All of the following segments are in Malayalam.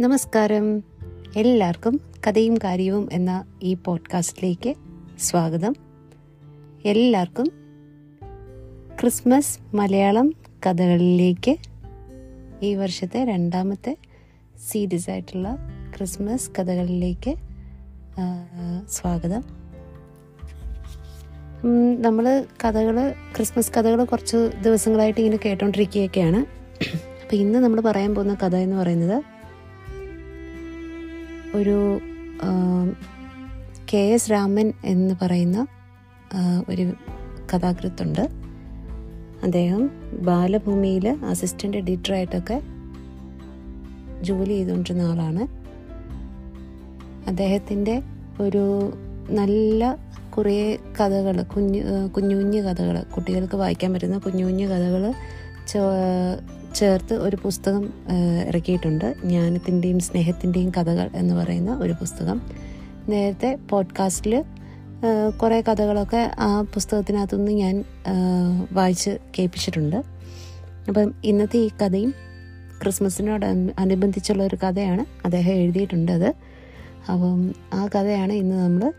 നമസ്കാരം. എല്ലാവർക്കും കഥയും കാര്യവും എന്ന ഈ പോഡ്കാസ്റ്റിലേക്ക് സ്വാഗതം. എല്ലാവർക്കും ക്രിസ്മസ് മലയാളം കഥകളിലേക്ക് ഈ വർഷത്തെ രണ്ടാമത്തെ സീരീസ് ആയിട്ടുള്ള ക്രിസ്മസ് കഥകളിലേക്ക് സ്വാഗതം. നമ്മൾ കഥകൾ ക്രിസ്മസ് കഥകൾ കുറച്ച് ദിവസങ്ങളായിട്ട് ഇങ്ങനെ കേട്ടോണ്ടിരിക്കുകയൊക്കെയാണ്. അപ്പോൾ ഇന്ന് നമ്മൾ പറയാൻ പോകുന്ന കഥ എന്ന് പറയുന്നത് ഒരു കെ എസ് രാമൻ എന്ന് പറയുന്ന ഒരു കഥാകൃത്തുണ്ട്. അദ്ദേഹം ബാലഭൂമിയിൽ അസിസ്റ്റന്റ് എഡിറ്ററായിട്ടൊക്കെ ജോലി ചെയ്തുകൊണ്ടിരുന്ന ആളാണ്. അദ്ദേഹത്തിന്റെ ഒരു നല്ല കുറേ കഥകൾ കുഞ്ഞു കുഞ്ഞു കുഞ്ഞു കഥകൾ കുട്ടികൾക്ക് വായിക്കാൻ പറ്റുന്ന കുഞ്ഞു കുഞ്ഞു കഥകൾ ചേർത്ത് ഒരു പുസ്തകം ഇറക്കിയിട്ടുണ്ട്. ജ്ഞാനത്തിന്റെയും സ്നേഹത്തിന്റെയും കഥകൾ എന്ന് പറയുന്ന ഒരു പുസ്തകം. നേരത്തെ പോഡ്കാസ്റ്റിൽ കുറേ കഥകളൊക്കെ ആ പുസ്തകത്തിനകത്തുനിന്ന് ഞാൻ വായിച്ച് കേൾപ്പിച്ചിട്ടുണ്ട്. അപ്പം ഇന്നത്തെ ഈ കഥയും ക്രിസ്മസിനോട് അനുബന്ധിച്ചുള്ള ഒരു കഥയാണ് അദ്ദേഹം എഴുതിയിട്ടുണ്ട് അത്. അപ്പം ആ കഥയാണ് ഇന്ന് നമ്മൾ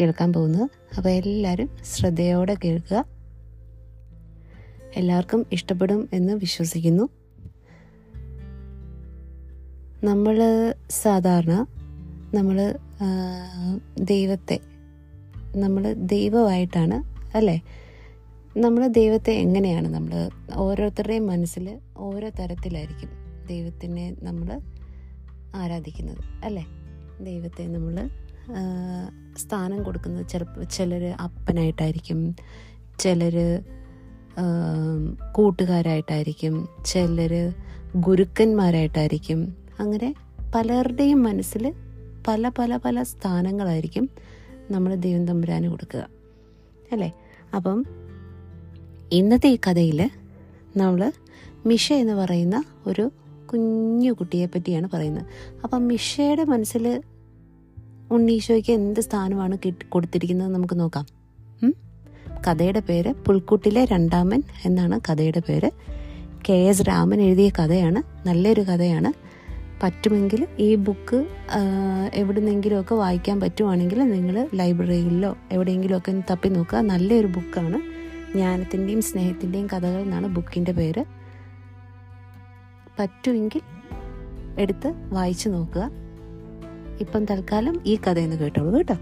കേൾക്കാൻ പോകുന്നത്. അപ്പോൾ എല്ലാവരും ശ്രദ്ധയോടെ കേൾക്കുക. എല്ലാവർക്കും ഇഷ്ടപ്പെടും എന്ന് വിശ്വസിക്കുന്നു. നമ്മൾ സാധാരണ നമ്മൾ ദൈവത്തെ നമ്മൾ ദൈവമായിട്ടാണ് അല്ലേ? നമ്മൾ ദൈവത്തെ എങ്ങനെയാണ് നമ്മൾ ഓരോരുത്തരുടെയും മനസ്സിൽ ഓരോ തരത്തിലായിരിക്കും ദൈവത്തിനെ നമ്മൾ ആരാധിക്കുന്നത് അല്ലേ? ദൈവത്തെ നമ്മൾ സ്ഥാനം കൊടുക്കുന്നത് ചിലപ്പോൾ ചിലർ അപ്പനായിട്ടായിരിക്കും ചിലർ കൂട്ടുകാരായിട്ടായിരിക്കും ചിലർ ഗുരുക്കന്മാരായിട്ടായിരിക്കും അങ്ങനെ പലരുടെയും മനസ്സിൽ പല പല പല സ്ഥാനങ്ങളായിരിക്കും നമ്മൾ ദൈവം തമ്പുരാന് കൊടുക്കുക. അല്ലേ? അപ്പം ഇന്നത്തെ ഈ കഥയിൽ നമ്മൾ മിഷ എന്ന് പറയുന്ന ഒരു കുഞ്ഞു കുട്ടിയെ പറ്റിയാണ് പറയുന്നത്. അപ്പം മിഷയുടെ മനസ്സിൽ ഉണ്ണീശോയ്ക്ക് എന്ത് സ്ഥാനമാണ് കിട്ടി കൊടുത്തിരിക്കുന്നത് നമുക്ക് നോക്കാം? കഥയുടെ പേര് പുൽക്കുട്ടിലെ രണ്ടാമൻ എന്നാണ് കഥയുടെ പേര്. കെ എസ് രാമൻ എഴുതിയ കഥയാണ് നല്ലൊരു കഥയാണ്. പറ്റുമെങ്കിൽ ഈ ബുക്ക് എവിടുന്നെങ്കിലുമൊക്കെ വായിക്കാൻ പറ്റുവാണെങ്കിൽ നിങ്ങൾ ലൈബ്രറിയിലോ എവിടെയെങ്കിലുമൊക്കെ തപ്പി നോക്കുക. നല്ലൊരു ബുക്കാണ്. ജ്ഞാനത്തിന്റെയും സ്നേഹത്തിന്റെയും കഥകൾ എന്നാണ് ബുക്കിന്റെ പേര്. പറ്റുമെങ്കിൽ എടുത്ത് വായിച്ചു നോക്കുക. ഇപ്പം തൽക്കാലം ഈ കഥയെന്ന് കേട്ടോളൂ കേട്ടോ.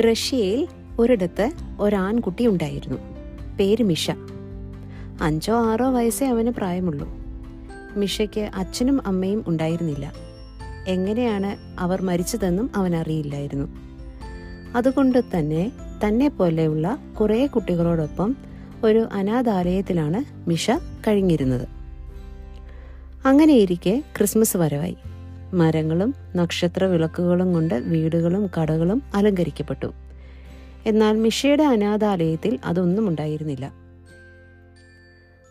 റഷ്യയിൽ ഒരിടത്ത് ഒരാൺകുട്ടി ഉണ്ടായിരുന്നു. പേര് മിഷ. അഞ്ചോ ആറോ വയസ്സേ അവന് പ്രായമുള്ളൂ. മിഷയ്ക്ക് അച്ഛനും അമ്മയും ഉണ്ടായിരുന്നില്ല. എങ്ങനെയാണ് അവർ മരിച്ചതെന്നും അവൻ അറിയില്ലായിരുന്നു അതുകൊണ്ട് തന്നെ തന്നെ പോലെയുള്ള കുറേ കുട്ടികളോടൊപ്പം ഒരു അനാഥാലയത്തിലാണ് മിഷ കഴിഞ്ഞിരുന്നത്. അങ്ങനെയിരിക്കെ ക്രിസ്മസ് വരവായി. മരങ്ങളും നക്ഷത്ര വിളക്കുകളും കൊണ്ട് വീടുകളും കടകളും അലങ്കരിക്കപ്പെട്ടു. എന്നാൽ മിഷയുടെ അനാഥാലയത്തിൽ അതൊന്നും ഉണ്ടായിരുന്നില്ല.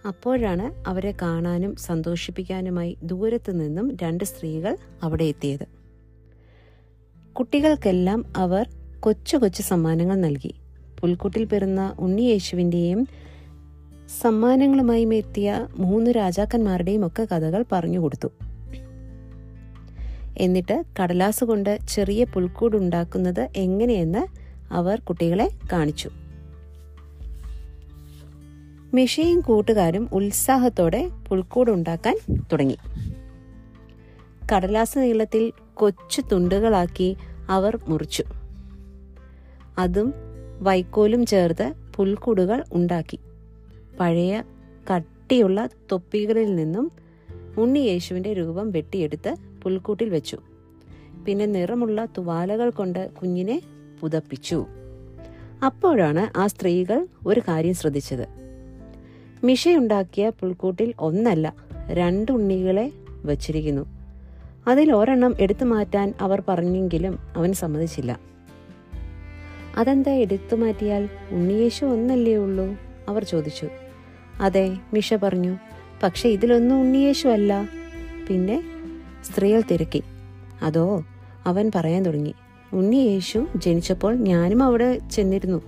അപ്പോഴാണ് അവരെ കാണാനും സന്തോഷിപ്പിക്കാനുമായി ദൂരത്തു നിന്നും രണ്ട് സ്ത്രീകൾ അവിടെ എത്തിയത്. കുട്ടികൾക്കെല്ലാം അവർ കൊച്ചു കൊച്ചു സമ്മാനങ്ങൾ നൽകി. പുൽക്കൂട്ടിൽ പിറന്ന ഉണ്ണിയേശുവിന്റെയും സമ്മാനങ്ങളുമായി എത്തിയ മൂന്ന് രാജാക്കന്മാരുടെയും ഒക്കെ കഥകൾ പറഞ്ഞു കൊടുത്തു. എന്നിട്ട് കടലാസ് കൊണ്ട് ചെറിയ പുൽക്കൂട് ഉണ്ടാക്കുന്നത് എങ്ങനെയെന്ന് അവർ കുട്ടികളെ കാണിച്ചു. മിഷയും കൂട്ടുകാരും ഉത്സാഹത്തോടെ പുൽക്കൂട് ഉണ്ടാക്കാൻ തുടങ്ങി. കടലാസ് നീളത്തിൽ കൊച്ചു തുണ്ടുകളാക്കി അവർ മുറിച്ചു. അതും വൈക്കോലും ചേർത്ത് പുൽക്കൂടുകൾ ഉണ്ടാക്കി. പഴയ കട്ടിയുള്ള തൊപ്പികളിൽ നിന്നും ഉണ്ണി യേശുവിന്റെ രൂപം വെട്ടിയെടുത്ത് പുൽക്കൂട്ടിൽ വെച്ചു. പിന്നെ നിറമുള്ള തുവാലകൾ കൊണ്ട് കുഞ്ഞിനെ പുതപ്പിച്ചു. അപ്പോഴാണ് ആ സ്ത്രീകൾ ഒരു കാര്യം ശ്രദ്ധിച്ചത്. മിഷയുണ്ടാക്കിയ പുൽക്കൂട്ടിൽ ഒന്നല്ല രണ്ട് ഉണ്ണികളെ വച്ചിരിക്കുന്നു. അതിൽ ഒരെണ്ണം എടുത്തു മാറ്റാൻ അവർ പറഞ്ഞെങ്കിലും അവൻ സമ്മതിച്ചില്ല. അതെന്താ എടുത്തു മാറ്റിയാൽ ഉണ്ണിയേശു ഒന്നല്ലേ ഉള്ളൂ? അവർ ചോദിച്ചു. അതെ മിഷ പറഞ്ഞു. പക്ഷെ ഇതിലൊന്നും ഉണ്ണിയേശു അല്ല. പിന്നെ സ്ത്രീകൾ തിരക്കി. അതോ അവൻ പറയാൻ തുടങ്ങി. ഉണ്ണി യേശു ജനിച്ചപ്പോൾ ഞാനും അവിടെ ചെന്നിരുന്നു.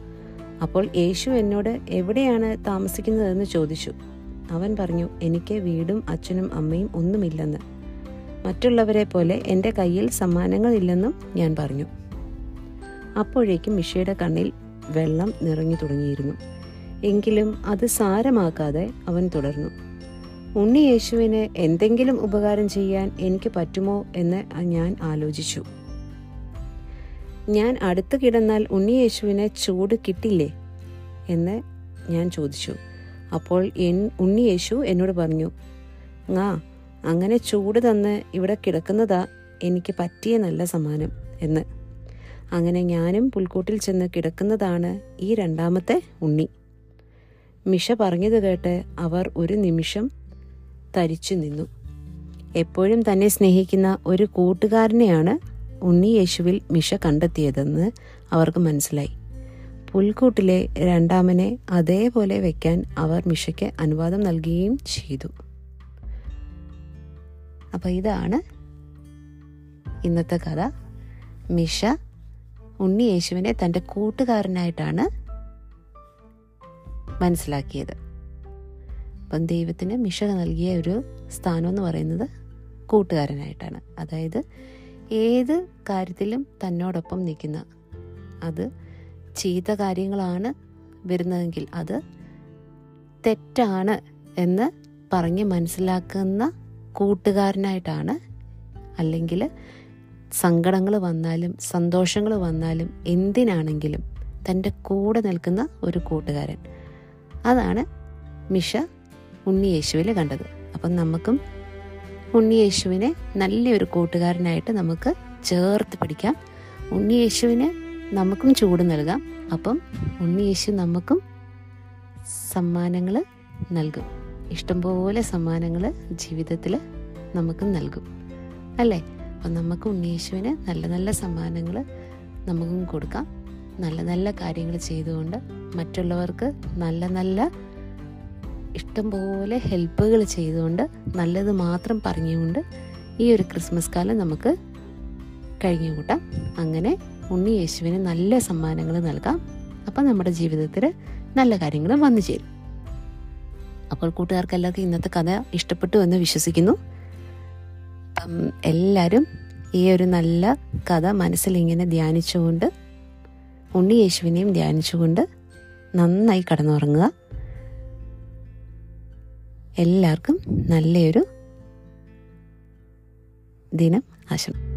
അപ്പോൾ യേശു എന്നോട് എവിടെയാണ് താമസിക്കുന്നതെന്ന് ചോദിച്ചു. അവൻ പറഞ്ഞു എനിക്ക് വീടും അച്ഛനും അമ്മയും ഒന്നുമില്ലെന്ന്. മറ്റുള്ളവരെ പോലെ എന്റെ കയ്യിൽ സമ്മാനങ്ങളില്ലെന്നും ഞാൻ പറഞ്ഞു. അപ്പോഴേക്കും മിഷയുടെ കണ്ണിൽ വെള്ളം നിറഞ്ഞു തുടങ്ങിയിരുന്നു. എങ്കിലും അത് സാരമാക്കാതെ അവൻ തുടർന്നു. ഉണ്ണി യേശുവിന് എന്തെങ്കിലും ഉപകാരം ചെയ്യാൻ എനിക്ക് പറ്റുമോ? എന്ന് ഞാൻ ആലോചിച്ചു. ഞാൻ അടുത്ത് കിടന്നാൽ ഉണ്ണി യേശുവിന് ചൂട് കിട്ടില്ലേ? എന്ന് ഞാൻ ചോദിച്ചു. അപ്പോൾ എൻ ഉണ്ണിയേശു എന്നോട് പറഞ്ഞു ആ അങ്ങനെ ചൂട് തന്ന് ഇവിടെ കിടക്കുന്നതാ എനിക്ക് പറ്റിയ നല്ല സമ്മാനം എന്ന്. അങ്ങനെ ഞാനും പുൽക്കൂട്ടിൽ ചെന്ന് കിടക്കുന്നതാണ് ഈ രണ്ടാമത്തെ ഉണ്ണി. മിഷ പറഞ്ഞത് കേട്ട് അവർ ഒരു നിമിഷം തരിച്ചു നിന്നു. എപ്പോഴും തന്നെ സ്നേഹിക്കുന്ന ഒരു കൂട്ടുകാരനെയാണ് ഉണ്ണി യേശുവിൽ മിഷ കണ്ടെത്തിയതെന്ന് അവർക്ക് മനസ്സിലായി. പുൽക്കൂട്ടിലെ രണ്ടാമനെ അതേപോലെ വെക്കാൻ അവർ മിഷയ്ക്ക് അനുവാദം നൽകുകയും ചെയ്തു. അപ്പോൾ ഇതാണ് ഇന്നത്തെ കഥ. മിഷ ഉണ്ണി യേശുവിനെ തന്റെ കൂട്ടുകാരനായിട്ടാണ് മനസ്സിലാക്കിയത്. അപ്പം ദൈവത്തിന് മിഷ നൽകിയ ഒരു സ്ഥാനം എന്ന് പറയുന്നത് കൂട്ടുകാരനായിട്ടാണ്. അതായത് ഏത് കാര്യത്തിലും തന്നോടൊപ്പം നിൽക്കുന്ന. അത് ചെയ്ത കാര്യങ്ങളാണ് വരുന്നതെങ്കിൽ അത് തെറ്റാണ് എന്ന് പറഞ്ഞ് മനസ്സിലാക്കുന്ന കൂട്ടുകാരനായിട്ടാണ്. അല്ലെങ്കിൽ സങ്കടങ്ങൾ വന്നാലും സന്തോഷങ്ങൾ വന്നാലും എന്തിനാണെങ്കിലും തന്റെ കൂടെ നിൽക്കുന്ന ഒരു കൂട്ടുകാരൻ. അതാണ് മിഷ ഉണ്ണി യേശുവിൽ കണ്ടത്. അപ്പം നമുക്കും ഉണ്ണി യേശുവിനെ നല്ലൊരു കൂട്ടുകാരനായിട്ട് നമുക്ക് ചേർത്ത് പിടിക്കാം. ഉണ്ണിയേശുവിന് നമുക്കും ചൂട് നൽകാം. അപ്പം ഉണ്ണിയേശു നമുക്കും സമ്മാനങ്ങൾ നൽകും. ഇഷ്ടംപോലെ സമ്മാനങ്ങൾ ജീവിതത്തിൽ നമുക്കും നൽകും. അല്ലേ? അപ്പം നമുക്ക് ഉണ്ണിയേശുവിന് നല്ല നല്ല സമ്മാനങ്ങൾ നമുക്കും കൊടുക്കാം. നല്ല നല്ല കാര്യങ്ങൾ ചെയ്തുകൊണ്ട് മറ്റുള്ളവർക്ക് നല്ല നല്ല ഇഷ്ടംപോലെ ഹെൽപ്പുകൾ ചെയ്തുകൊണ്ട് നല്ലത് മാത്രം പറഞ്ഞുകൊണ്ട് ഈ ഒരു ക്രിസ്മസ് കാലം നമുക്ക് കഴിഞ്ഞു കൂട്ടാം. അങ്ങനെ ഉണ്ണി യേശുവിന് നല്ല സമ്മാനങ്ങൾ നൽകാം. അപ്പം നമ്മുടെ ജീവിതത്തിൽ നല്ല കാര്യങ്ങൾ വന്നു ചേരും. അപ്പോൾ കൂട്ടുകാർക്ക് എല്ലാവർക്കും ഇന്നത്തെ കഥ ഇഷ്ടപ്പെട്ടു എന്ന് വിശ്വസിക്കുന്നു. എല്ലാവരും ഈ ഒരു നല്ല കഥ മനസ്സിൽ ഇങ്ങനെ ധ്യാനിച്ചുകൊണ്ട് ഉണ്ണി യേശുവിനെയും ധ്യാനിച്ചുകൊണ്ട് നന്നായി കടന്നുറങ്ങുക. എല്ലാവർക്കും നല്ലൊരു ദിനം ആശംസ